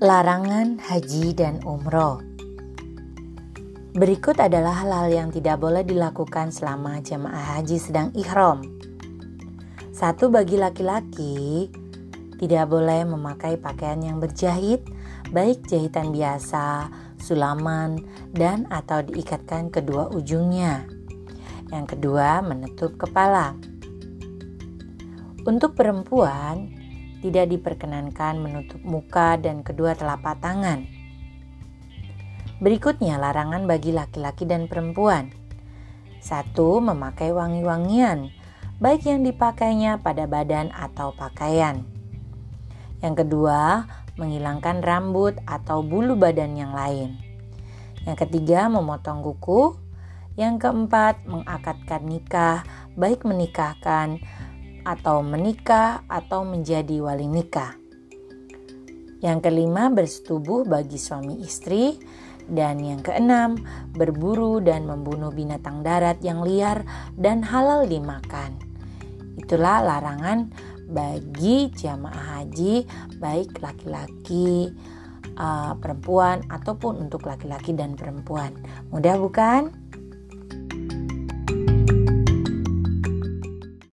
Larangan haji dan umroh. Berikut adalah hal-hal yang tidak boleh dilakukan selama jemaah haji sedang ihram. Satu bagi laki-laki, tidak boleh memakai pakaian yang berjahit, baik jahitan biasa, sulaman, dan atau diikatkan kedua ujungnya. Yang kedua, menutup kepala. Untuk perempuan, tidak diperkenankan menutup muka dan kedua telapak tangan. Berikutnya larangan bagi laki-laki dan perempuan. Satu, memakai wangi-wangian, baik yang dipakainya pada badan atau pakaian. Yang kedua, menghilangkan rambut atau bulu badan yang lain. Yang ketiga, memotong kuku. Yang keempat, mengakatkan nikah, baik menikahkan atau menikah atau menjadi wali nikah. Yang kelima, bersetubuh bagi suami istri. Dan yang keenam, berburu dan membunuh binatang darat yang liar dan halal dimakan. Itulah larangan bagi jamaah haji, baik laki-laki, uh, perempuan, ataupun untuk laki-laki dan perempuan. Mudah bukan?